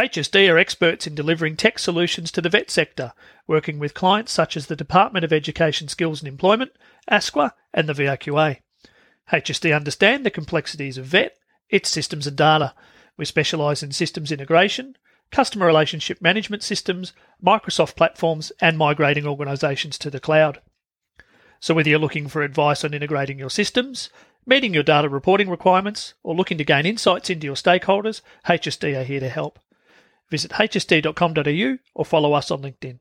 HSD are experts in delivering tech solutions to the vet sector, working with clients such as the Department of Education Skills and Employment, ASQA, and the VRQA. HSD understand the complexities of vet, its systems and data. We specialise in systems integration, customer relationship management systems, Microsoft platforms, and migrating organisations to the cloud. So, whether you're looking for advice on integrating your systems, meeting your data reporting requirements, or looking to gain insights into your stakeholders, HSD are here to help. Visit hsd.com.au or follow us on LinkedIn.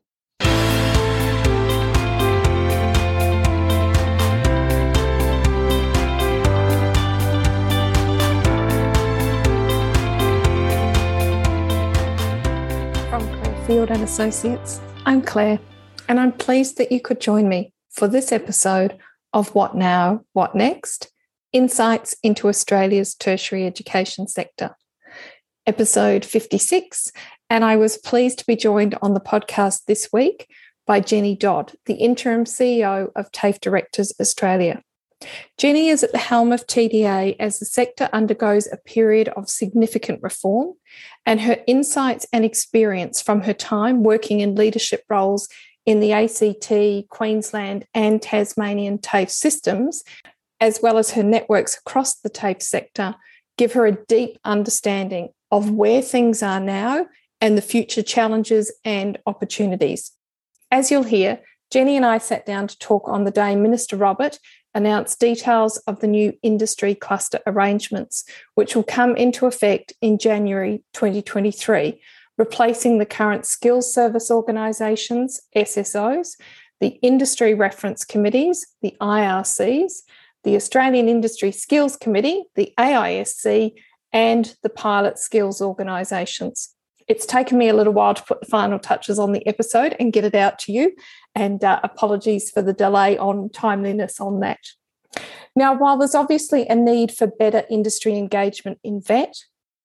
From Field and Associates, I'm Claire, and I'm pleased that you could join me for this episode of What Now, What Next? Insights into Australia's tertiary education sector. Episode 56, and I was pleased to be joined on the podcast this week by Jenny Dodd, the interim CEO of TAFE Directors Australia. Jenny is at the helm of TDA as the sector undergoes a period of significant reform, and her insights and experience from her time working in leadership roles in the ACT, Queensland, and Tasmanian TAFE systems, as well as her networks across the TAFE sector, give her a deep understanding of where things are now and the future challenges and opportunities. As you'll hear, Jenny and I sat down to talk on the day Minister Robert announced details of the new industry cluster arrangements, which will come into effect in January 2023 replacing the current skills service organisations, SSOs, the industry reference committees, the IRCs, the Australian Industry Skills Committee, the AISC, and the pilot skills organisations. It's taken me a little while to put the final touches on the episode and get it out to you, and uh, apologies for the delay on timeliness on that. Now, while there's obviously a need for better industry engagement in VET,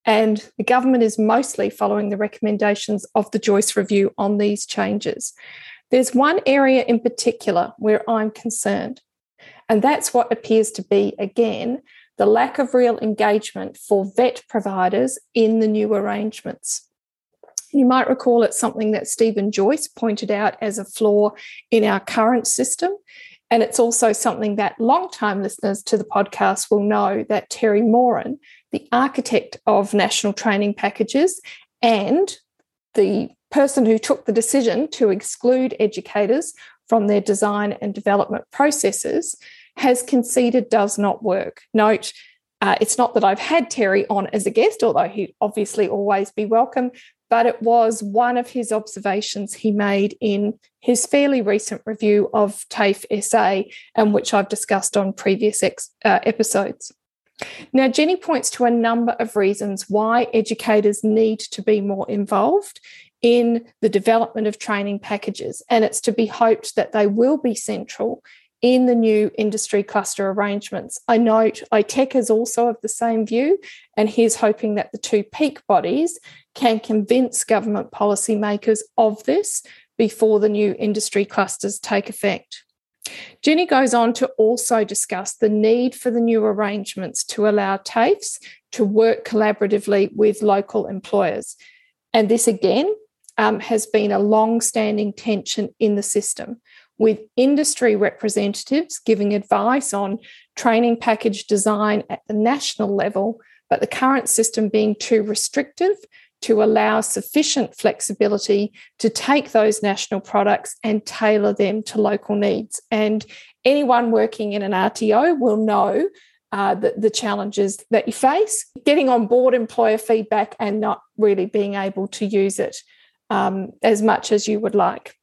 and the government is mostly following the recommendations of the Joyce Review on these changes. There's one area in particular where I'm concerned, and that's what appears to be, again, the lack of real engagement for vet providers in the new arrangements. You might recall it's something that Stephen Joyce pointed out as a flaw in our current system. And it's also something that long-time listeners to the podcast will know that Terry Moran, the architect of national training packages and the person who took the decision to exclude educators from their design and development processes has conceded does not work. Note, uh, it's not that I've had Terry on as a guest, although he'd obviously always be welcome, but it was one of his observations he made in his fairly recent review of TAFE SA, and which I've discussed on previous ex- uh, episodes. Now, Jenny points to a number of reasons why educators need to be more involved in the development of training packages, and it's to be hoped that they will be central in the new industry cluster arrangements. I note ITEC is also of the same view, and he's hoping that the two peak bodies can convince government policymakers of this before the new industry clusters take effect. Jenny goes on to also discuss the need for the new arrangements to allow TAFEs to work collaboratively with local employers. And this again um, has been a long standing tension in the system, with industry representatives giving advice on training package design at the national level, but the current system being too restrictive to allow sufficient flexibility to take those national products and tailor them to local needs. And anyone working in an RTO will know uh, the, the challenges that you face getting on board employer feedback and not really being able to use it um, as much as you would like.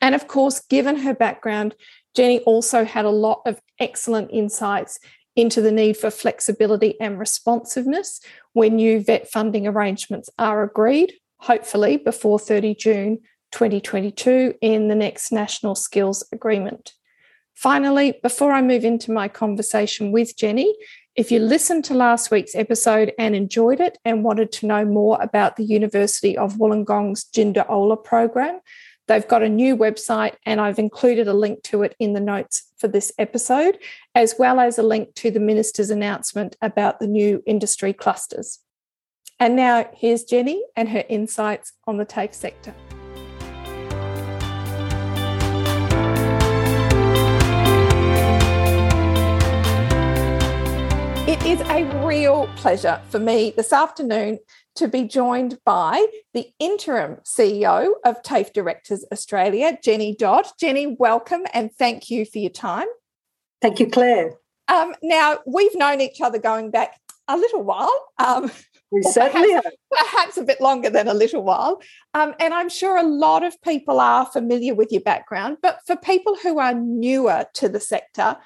And of course, given her background, Jenny also had a lot of excellent insights into the need for flexibility and responsiveness when new vet funding arrangements are agreed, hopefully before 30 June 2022 in the next National Skills Agreement. Finally, before I move into my conversation with Jenny, if you listened to last week's episode and enjoyed it and wanted to know more about the University of Wollongong's Jindaola program, They've got a new website, and I've included a link to it in the notes for this episode, as well as a link to the minister's announcement about the new industry clusters. And now here's Jenny and her insights on the TAFE sector. It is a real pleasure for me this afternoon to be joined by the interim CEO of TAFE Directors Australia, Jenny Dodd. Jenny, welcome and thank you for your time. Thank you, Claire. Um, now, we've known each other going back a little while. Um, we certainly perhaps, have. Perhaps a bit longer than a little while. Um, and I'm sure a lot of people are familiar with your background. But for people who are newer to the sector,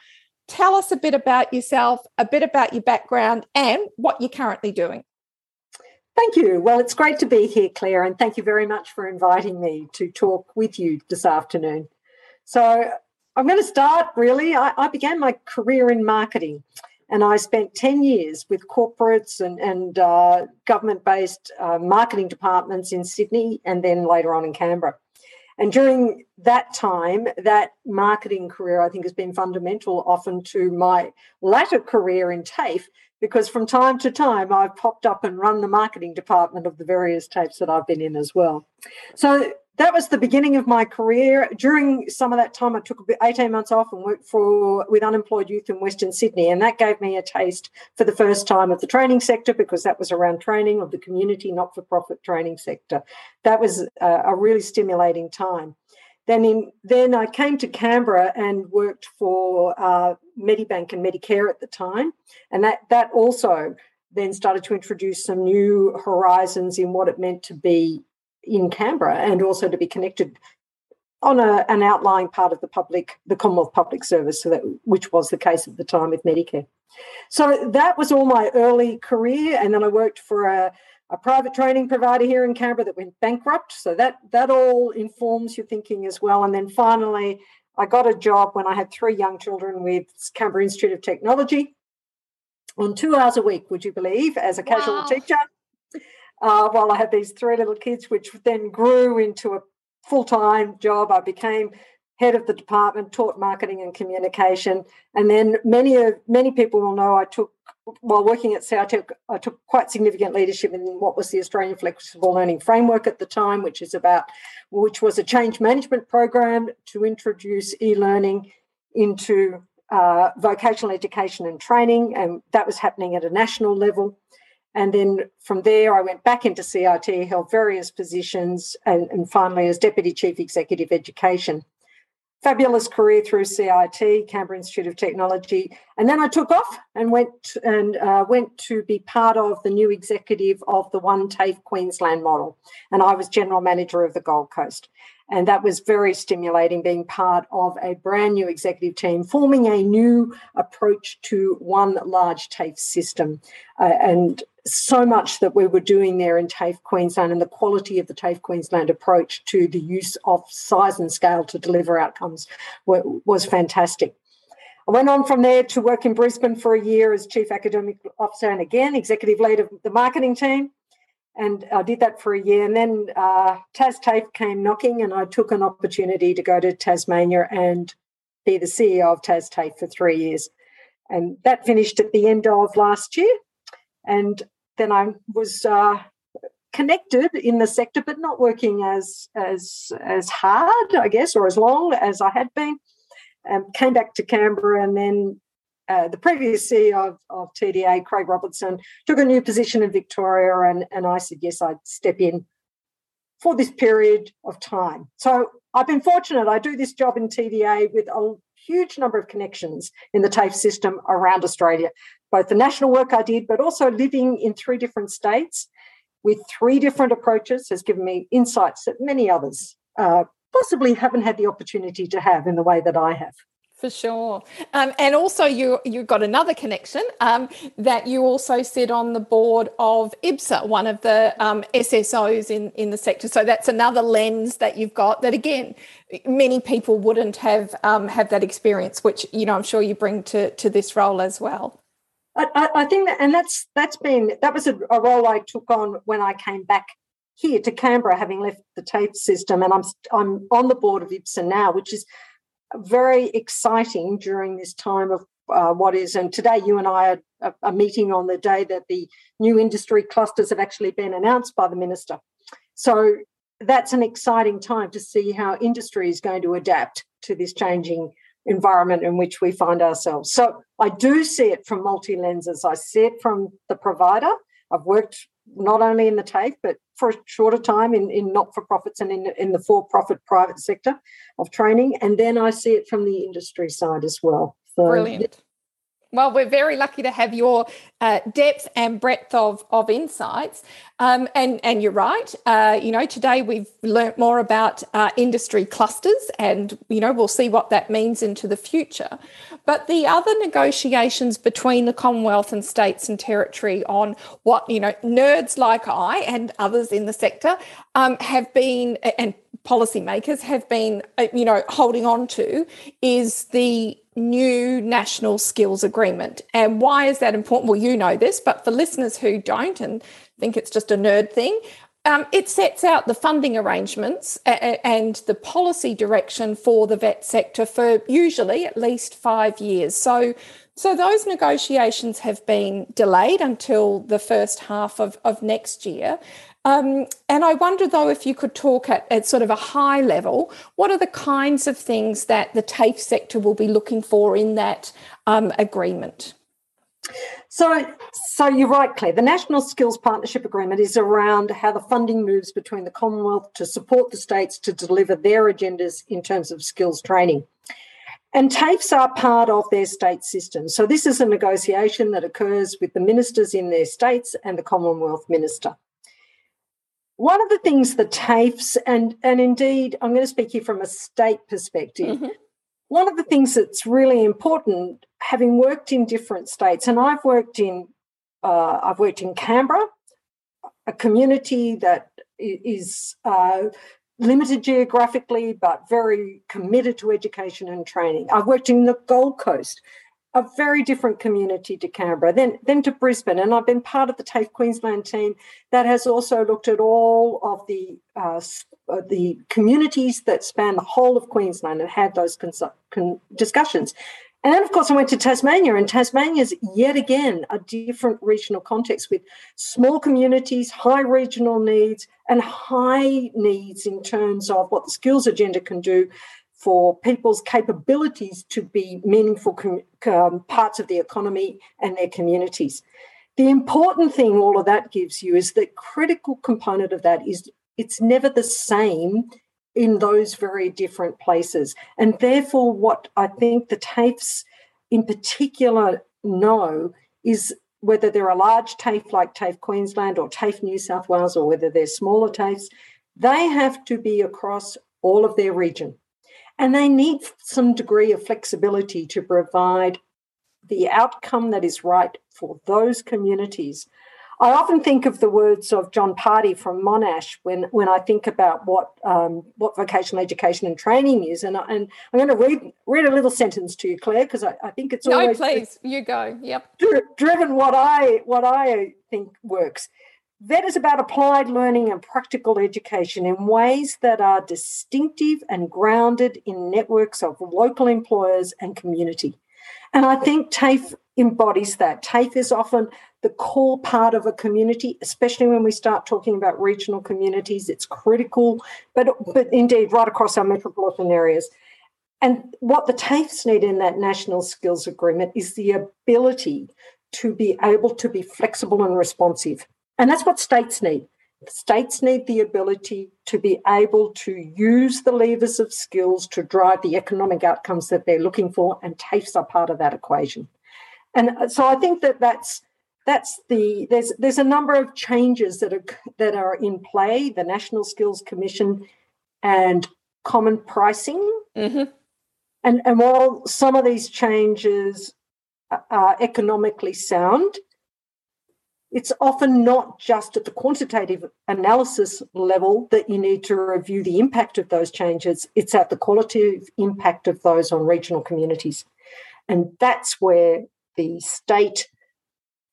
tell us a bit about yourself, a bit about your background, and what you're currently doing. Thank you. Well, it's great to be here, Claire, and thank you very much for inviting me to talk with you this afternoon. So, I'm going to start really. I, I began my career in marketing and I spent 10 years with corporates and, and uh, government based uh, marketing departments in Sydney and then later on in Canberra. And during that time, that marketing career, I think, has been fundamental often to my latter career in TAFE, because from time to time I've popped up and run the marketing department of the various TAFEs that I've been in as well. So that was the beginning of my career. During some of that time, I took 18 months off and worked for with unemployed youth in Western Sydney, and that gave me a taste for the first time of the training sector because that was around training of the community not-for-profit training sector. That was a, a really stimulating time. Then in then I came to Canberra and worked for uh, Medibank and Medicare at the time, and that that also then started to introduce some new horizons in what it meant to be in Canberra and also to be connected on a, an outlying part of the public, the Commonwealth Public Service, so that, which was the case at the time with Medicare. So that was all my early career, and then I worked for a, a private training provider here in Canberra that went bankrupt. So that that all informs your thinking as well. And then finally, I got a job when I had three young children with Canberra Institute of Technology on two hours a week. Would you believe, as a casual wow. teacher? uh, while I had these three little kids, which then grew into a full time job. I became head of the department, taught marketing and communication, and then many of many people will know I took while working at CIT, I took quite significant leadership in what was the Australian Flexible Learning Framework at the time, which is about which was a change management program to introduce e-learning into uh, vocational education and training, and that was happening at a national level. And then from there, I went back into CIT, held various positions, and, and finally as Deputy Chief Executive Education. Fabulous career through CIT, Canberra Institute of Technology, and then I took off and went and uh, went to be part of the new executive of the One TAFE Queensland model, and I was general manager of the Gold Coast. And that was very stimulating being part of a brand new executive team, forming a new approach to one large TAFE system. Uh, and so much that we were doing there in TAFE Queensland and the quality of the TAFE Queensland approach to the use of size and scale to deliver outcomes were, was fantastic. I went on from there to work in Brisbane for a year as Chief Academic Officer and again executive lead of the marketing team and I did that for a year. And then uh, Tas TAFE came knocking, and I took an opportunity to go to Tasmania and be the CEO of Tas TAFE for three years. And that finished at the end of last year. And then I was uh, connected in the sector, but not working as as as hard, I guess, or as long as I had been. Um, came back to Canberra and then uh, the previous CEO of, of, TDA, Craig Robertson, took a new position in Victoria, and, and I said, yes, I'd step in for this period of time. So I've been fortunate. I do this job in TDA with a huge number of connections in the TAFE system around Australia, both the national work I did, but also living in three different states with three different approaches has given me insights that many others uh, possibly haven't had the opportunity to have in the way that I have. For sure, um, and also you you got another connection um, that you also sit on the board of IBSA, one of the um, SSOs in in the sector. So that's another lens that you've got. That again, many people wouldn't have um, have that experience, which you know I'm sure you bring to to this role as well. I, I think that, and that's that's been that was a, a role I took on when I came back here to Canberra, having left the TAFE system, and I'm I'm on the board of IBSA now, which is very exciting during this time of uh, what is, and today you and I are, are meeting on the day that the new industry clusters have actually been announced by the minister. So that's an exciting time to see how industry is going to adapt to this changing environment in which we find ourselves. So I do see it from multi lenses. I see it from the provider. I've worked not only in the TAFE, but for a shorter time in, in not for profits and in, in the for profit private sector of training. And then I see it from the industry side as well. So, Brilliant. Well, we're very lucky to have your uh, depth and breadth of, of insights. Um, and, and you're right. Uh, you know, today we've learnt more about uh, industry clusters and, you know, we'll see what that means into the future. But the other negotiations between the Commonwealth and states and territory on what, you know, nerds like I and others in the sector um, have been, and policymakers have been, uh, you know, holding on to is the new national skills agreement. And why is that important? Well, you know this, but for listeners who don't and think it's just a nerd thing, um, it sets out the funding arrangements and the policy direction for the vet sector for usually at least five years. So, so those negotiations have been delayed until the first half of, of next year. Um, and I wonder, though, if you could talk at, at sort of a high level, what are the kinds of things that the TAFE sector will be looking for in that um, agreement? So, so you're right, Claire. The National Skills Partnership Agreement is around how the funding moves between the Commonwealth to support the states to deliver their agendas in terms of skills training. And TAFEs are part of their state system. So this is a negotiation that occurs with the ministers in their states and the Commonwealth Minister. One of the things the TAFEs, and, and indeed, I'm going to speak here from a state perspective. Mm-hmm. One of the things that's really important, having worked in different states, and I've worked in, uh, I've worked in Canberra, a community that is uh, limited geographically but very committed to education and training. I've worked in the Gold Coast, a very different community to Canberra, then, then to Brisbane. And I've been part of the TAFE Queensland team that has also looked at all of the uh, uh, the communities that span the whole of Queensland and had those con- discussions. And then, of course, I went to Tasmania, and Tasmania's yet again a different regional context with small communities, high regional needs, and high needs in terms of what the skills agenda can do for people's capabilities to be meaningful com- um, parts of the economy and their communities. The important thing all of that gives you is the critical component of that is it's never the same in those very different places. And therefore, what I think the TAFEs in particular know is whether they're a large TAFE like TAFE Queensland or TAFE New South Wales, or whether they're smaller TAFEs, they have to be across all of their region. And they need some degree of flexibility to provide the outcome that is right for those communities. I often think of the words of John Pardy from Monash when, when I think about what um, what vocational education and training is, and, I, and I'm going to read read a little sentence to you, Claire, because I, I, think it's no, always please, you go. Yep, driven what I what I think works. That is about applied learning and practical education in ways that are distinctive and grounded in networks of local employers and community. And I think TAFE embodies that. TAFE is often the core part of a community, especially when we start talking about regional communities. It's critical, but, but indeed right across our metropolitan areas. And what the TAFEs need in that national skills agreement is the ability to be able to be flexible and responsive. And that's what states need. States need the ability to be able to use the levers of skills to drive the economic outcomes that they're looking for, and TAFEs are part of that equation. And so I think that that's that's the there's there's a number of changes that are that are in play. The National Skills Commission and common pricing, mm-hmm. and and while some of these changes are economically sound, it's often not just at the quantitative analysis level that you need to review the impact of those changes, it's at the qualitative impact of those on regional communities. And that's where the state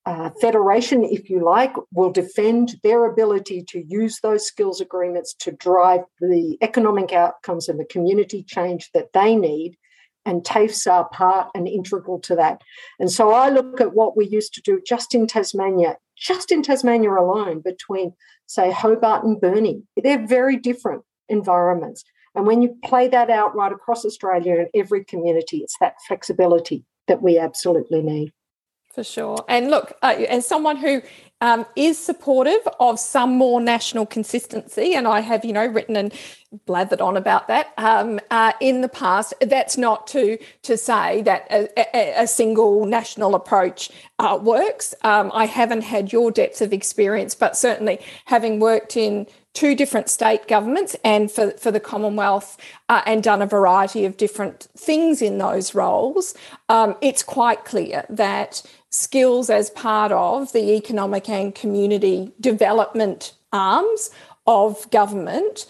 uh, federation, if you like, will defend their ability to use those skills agreements to drive the economic outcomes and the community change that they need and TAFEs are part and integral to that. And so I look at what we used to do just in Tasmania, just in Tasmania alone, between, say, Hobart and Burnie. They're very different environments. And when you play that out right across Australia in every community, it's that flexibility that we absolutely need. For sure. And look, uh, as someone who um, is supportive of some more national consistency, and I have, you know, written and blathered on about that um, uh, in the past. That's not to to say that a, a, a single national approach uh, works. Um, I haven't had your depth of experience, but certainly having worked in two different state governments and for, for the Commonwealth uh, and done a variety of different things in those roles, um, it's quite clear that skills as part of the economic and community development arms of government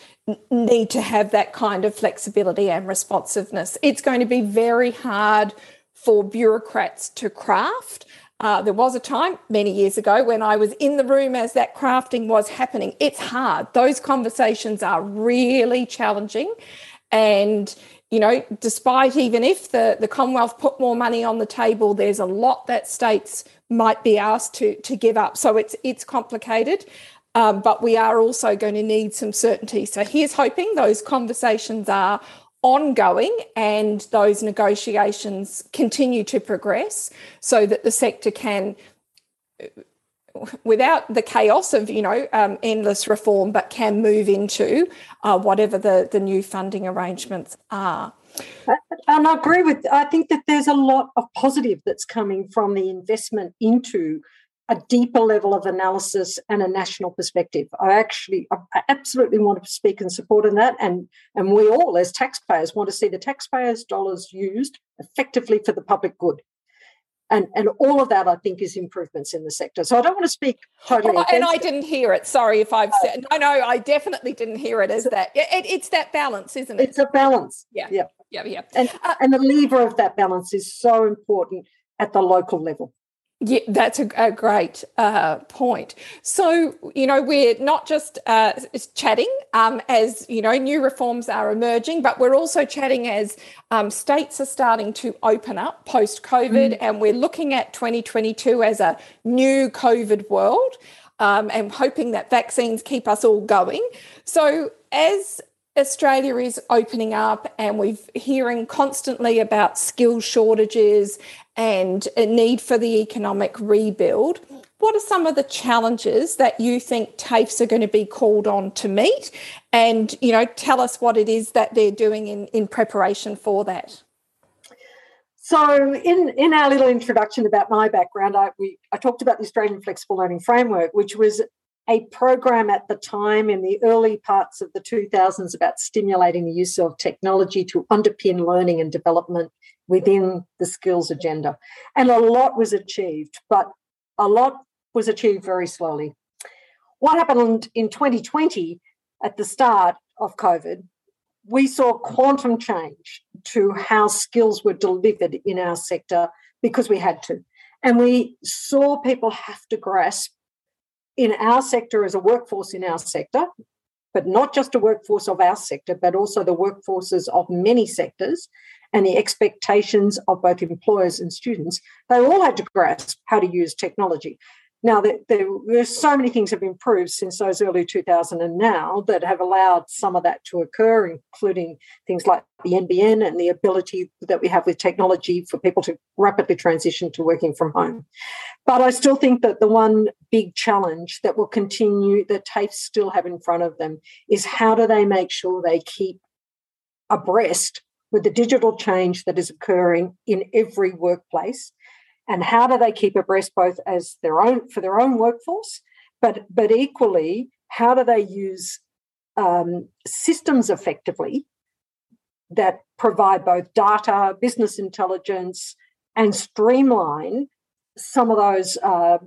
need to have that kind of flexibility and responsiveness. It's going to be very hard for bureaucrats to craft. Uh, there was a time many years ago when I was in the room as that crafting was happening. It's hard. Those conversations are really challenging. And, you know, despite even if the, the Commonwealth put more money on the table, there's a lot that states might be asked to, to give up. So it's it's complicated. Um, but we are also going to need some certainty. So here's hoping those conversations are ongoing and those negotiations continue to progress so that the sector can without the chaos of you know um, endless reform but can move into uh, whatever the, the new funding arrangements are. And i agree with i think that there's a lot of positive that's coming from the investment into a deeper level of analysis and a national perspective. I actually, I absolutely want to speak in support of that, and and we all, as taxpayers, want to see the taxpayers' dollars used effectively for the public good. And, and all of that, I think, is improvements in the sector. So I don't want to speak totally. Oh, and I didn't hear it. Sorry if I've said. No, no, I definitely didn't hear it. Is that. It, it's that balance, isn't it? It's a balance. Yeah. Yeah. Yeah. Yeah. And, uh, and the lever of that balance is so important at the local level. Yeah, that's a, a great uh, point. So, you know, we're not just uh, chatting um, as, you know, new reforms are emerging, but we're also chatting as um, states are starting to open up post COVID, mm. and we're looking at 2022 as a new COVID world um, and hoping that vaccines keep us all going. So, as Australia is opening up and we're hearing constantly about skill shortages and a need for the economic rebuild. What are some of the challenges that you think TAFEs are going to be called on to meet? And, you know, tell us what it is that they're doing in, in preparation for that. So, in, in our little introduction about my background, I, we, I talked about the Australian Flexible Learning Framework, which was a program at the time in the early parts of the 2000s about stimulating the use of technology to underpin learning and development within the skills agenda. And a lot was achieved, but a lot was achieved very slowly. What happened in 2020 at the start of COVID, we saw quantum change to how skills were delivered in our sector because we had to. And we saw people have to grasp in our sector as a workforce in our sector, but not just a workforce of our sector, but also the workforces of many sectors and the expectations of both employers and students, they all had to grasp how to use technology. Now, there, there, so many things have improved since those early 2000s and now that have allowed some of that to occur, including things like the NBN and the ability that we have with technology for people to rapidly transition to working from home. But I still think that the one big challenge that will continue, that TAFEs still have in front of them, is how do they make sure they keep abreast with the digital change that is occurring in every workplace and how do they keep abreast both as their own for their own workforce but but equally how do they use um, systems effectively that provide both data business intelligence and streamline some of those uh,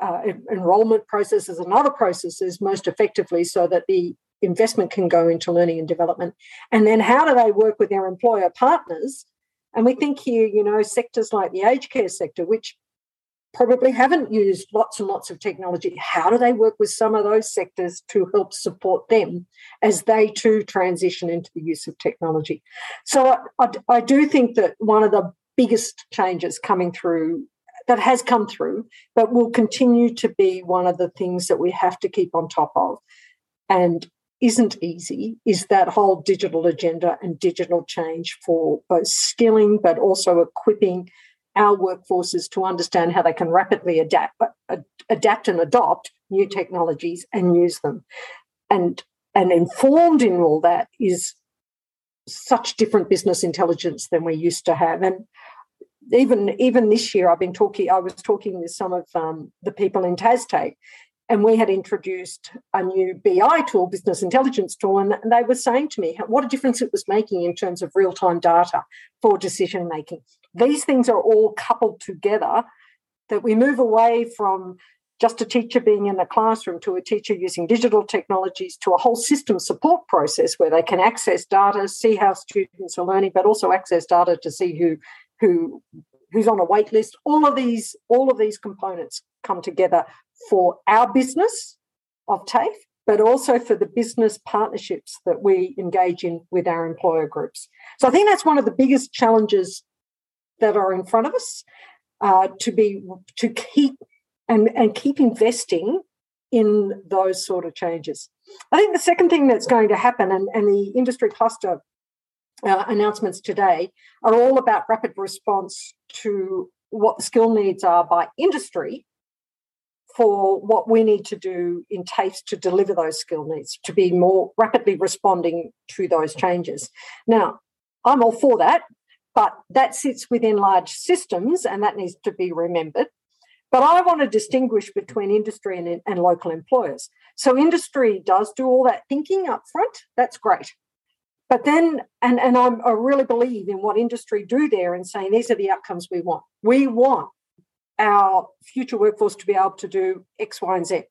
uh, enrollment processes and other processes most effectively so that the investment can go into learning and development. And then how do they work with their employer partners? And we think here, you know, sectors like the aged care sector, which probably haven't used lots and lots of technology. How do they work with some of those sectors to help support them as they too transition into the use of technology? So I, I, I do think that one of the biggest changes coming through that has come through, but will continue to be one of the things that we have to keep on top of. And isn't easy is that whole digital agenda and digital change for both skilling but also equipping our workforces to understand how they can rapidly adapt adapt and adopt new technologies and use them. And and informed in all that is such different business intelligence than we used to have. And even even this year i've been talking i was talking with some of um, the people in TasTAFE and we had introduced a new BI tool, business intelligence tool, and they were saying to me what a difference it was making in terms of real time data for decision making. These things are all coupled together that we move away from just a teacher being in the classroom to a teacher using digital technologies to a whole system support process where they can access data, see how students are learning, but also access data to see who who who's on a wait list. All of these all of these components come together for our business of TAFE, but also for the business partnerships that we engage in with our employer groups. So I think that's one of the biggest challenges that are in front of us uh, to be to keep and, and keep investing in those sort of changes. I think the second thing that's going to happen, and, and the industry cluster uh, announcements today are all about rapid response to what the skill needs are by industry for what we need to do in TAFE to deliver those skill needs, to be more rapidly responding to those changes. Now, I'm all for that, but that sits within large systems and that needs to be remembered. But I want to distinguish between industry and, and local employers. So industry does do all that thinking up front. That's great. But then, and, and I'm, I really believe in what industry do there and saying these are the outcomes we want. We want our future workforce to be able to do X, Y, and Z.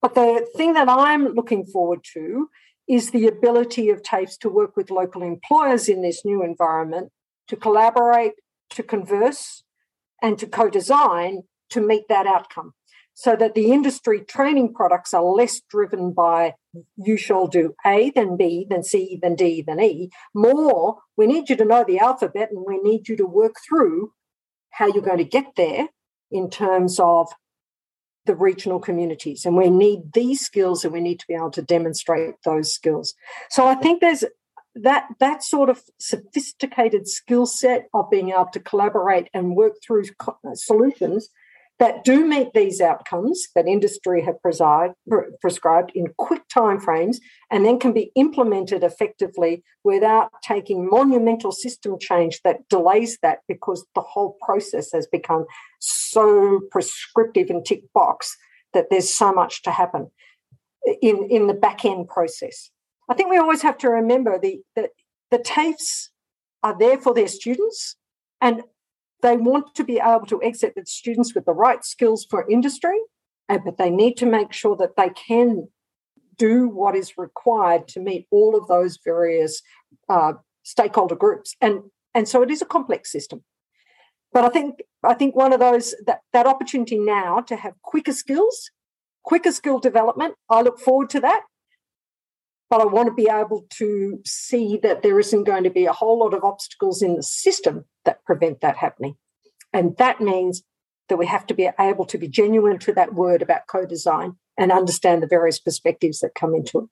But the thing that I'm looking forward to is the ability of TAFEs to work with local employers in this new environment to collaborate, to converse, and to co design to meet that outcome so that the industry training products are less driven by you shall do A, then B, then C, then D, then E. More, we need you to know the alphabet and we need you to work through how you're going to get there in terms of the regional communities. And we need these skills and we need to be able to demonstrate those skills. So I think there's that that sort of sophisticated skill set of being able to collaborate and work through uh, solutions that do meet these outcomes that industry have preside, prescribed in quick timeframes and then can be implemented effectively without taking monumental system change that delays that because the whole process has become so prescriptive and tick box that there's so much to happen in, in the back end process. I think we always have to remember the, the, the TAFEs are there for their students and they want to be able to exit the students with the right skills for industry, but they need to make sure that they can do what is required to meet all of those various uh, stakeholder groups. And, and so it is a complex system. But I think I think one of those that, that opportunity now to have quicker skills, quicker skill development, I look forward to that but I want to be able to see that there isn't going to be a whole lot of obstacles in the system that prevent that happening. And that means that we have to be able to be genuine to that word about co design and understand the various perspectives that come into it.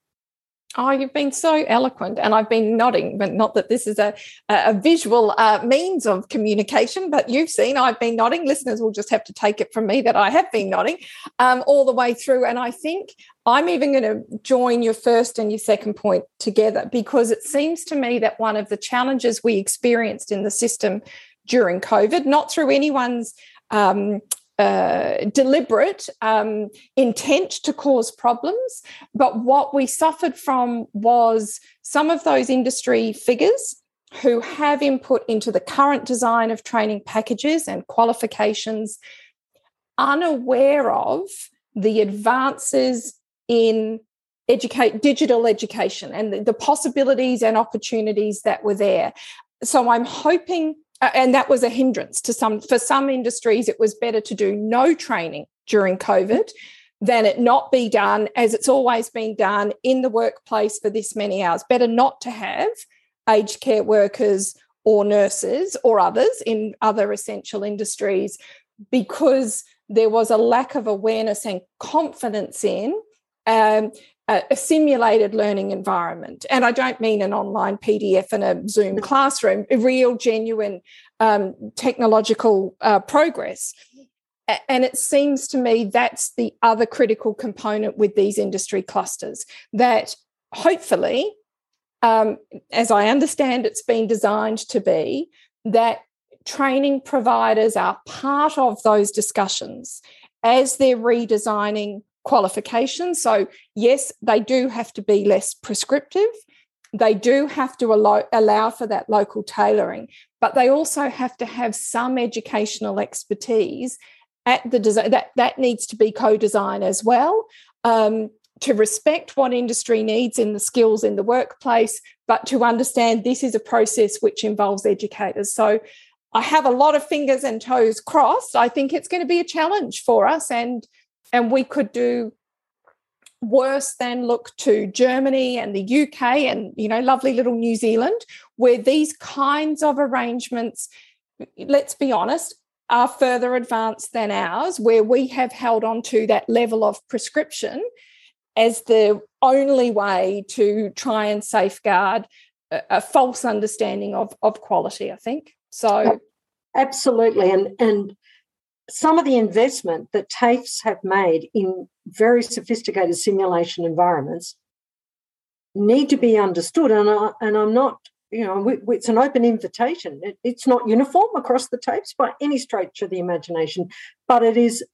Oh, you've been so eloquent, and I've been nodding, but not that this is a, a visual uh, means of communication, but you've seen I've been nodding. Listeners will just have to take it from me that I have been nodding um, all the way through. And I think I'm even going to join your first and your second point together because it seems to me that one of the challenges we experienced in the system during COVID, not through anyone's um, uh, deliberate um, intent to cause problems. But what we suffered from was some of those industry figures who have input into the current design of training packages and qualifications unaware of the advances in educate digital education and the, the possibilities and opportunities that were there so i'm hoping and that was a hindrance to some for some industries it was better to do no training during covid than it not be done as it's always been done in the workplace for this many hours. Better not to have aged care workers or nurses or others in other essential industries because there was a lack of awareness and confidence in um, a, a, simulated learning environment. And I don't mean an online PDF and a Zoom classroom, a real, genuine um, technological uh, progress. And it seems to me that's the other critical component with these industry clusters that hopefully, um, as I understand it's been designed to be, that training providers are part of those discussions as they're redesigning qualifications. So, yes, they do have to be less prescriptive. They do have to allow, allow for that local tailoring, but they also have to have some educational expertise at the design. That, that needs to be co design as well. Um, to respect what industry needs in the skills in the workplace, but to understand this is a process which involves educators. So I have a lot of fingers and toes crossed. I think it's going to be a challenge for us, and and we could do worse than look to Germany and the UK and you know lovely little New Zealand, where these kinds of arrangements, let's be honest, are further advanced than ours, where we have held on to that level of prescription as the only way to try and safeguard a, a false understanding of, of quality, I think. So absolutely, and and some of the investment that TAFEs have made in very sophisticated simulation environments need to be understood. And I, and I'm not, you know, it's an open invitation. It, it's not uniform across the TAFEs by any stretch of the imagination, but it is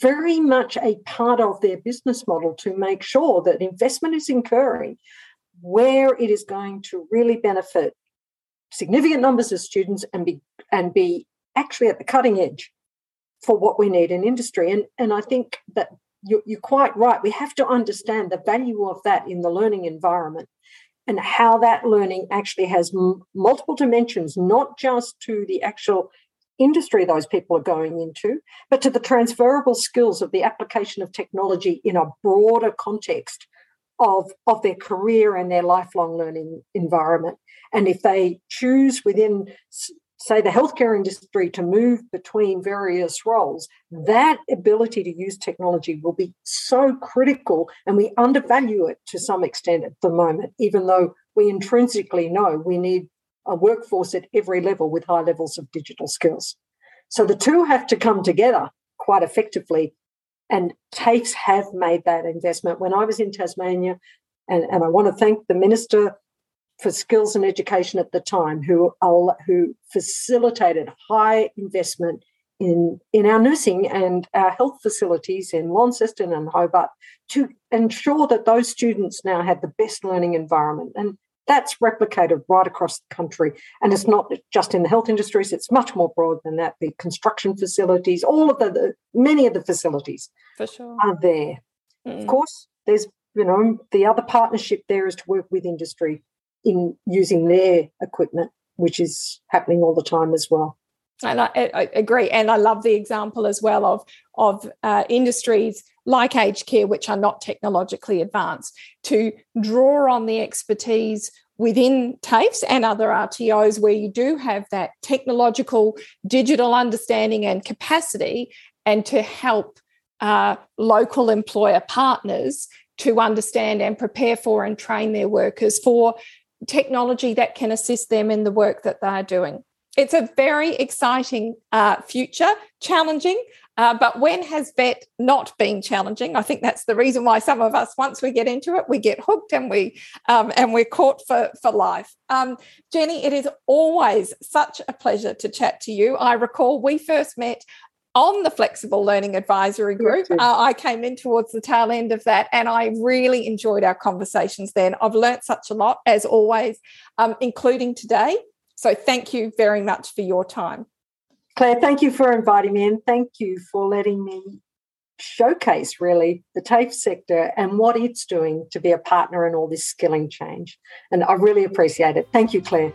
very much a part of their business model to make sure that investment is incurring where it is going to really benefit significant numbers of students and be and be actually at the cutting edge for what we need in industry. And and I think that you're, you're quite right. We have to understand the value of that in the learning environment and how that learning actually has m- multiple dimensions, not just to the actual industry those people are going into, but to the transferable skills of the application of technology in a broader context of, of their career and their lifelong learning environment. And if they choose within, say, the healthcare industry to move between various roles, that ability to use technology will be so critical. And we undervalue it to some extent at the moment, even though we intrinsically know we need a workforce at every level with high levels of digital skills. So the two have to come together quite effectively and TAFEs have made that investment. When I was in Tasmania, and, and I want to thank the Minister for Skills and Education at the time, who, who facilitated high investment in, in our nursing and our health facilities in Launceston and Hobart to ensure that those students now had the best learning environment. And that's replicated right across the country. And it's not just in the health industries, it's much more broad than that. The construction facilities, all of the, the many of the facilities For sure. are there. Mm. Of course, there's, you know, the other partnership there is to work with industry in using their equipment, which is happening all the time as well. And I, I, agree, and I love the example as well of of uh, industries like aged care, which are not technologically advanced, to draw on the expertise within TAFEs and other RTOs where you do have that technological, digital understanding and capacity, and to help uh, local employer partners to understand and prepare for and train their workers for technology that can assist them in the work that they're doing. It's a very exciting uh, future, challenging, uh, but when has vet not been challenging? I think that's the reason why some of us, once we get into it, we get hooked and we um, and we're caught for for life. Um, Jenny, it is always such a pleasure to chat to you. I recall we first met on the flexible learning advisory group. Uh, I came in towards the tail end of that, and I really enjoyed our conversations then. I've learnt such a lot, as always, um, including today. So thank you very much for your time. Claire, thank you for inviting me and thank you for letting me showcase really the TAFE sector and what it's doing to be a partner in all this skilling change. And I really appreciate it. Thank you, Claire.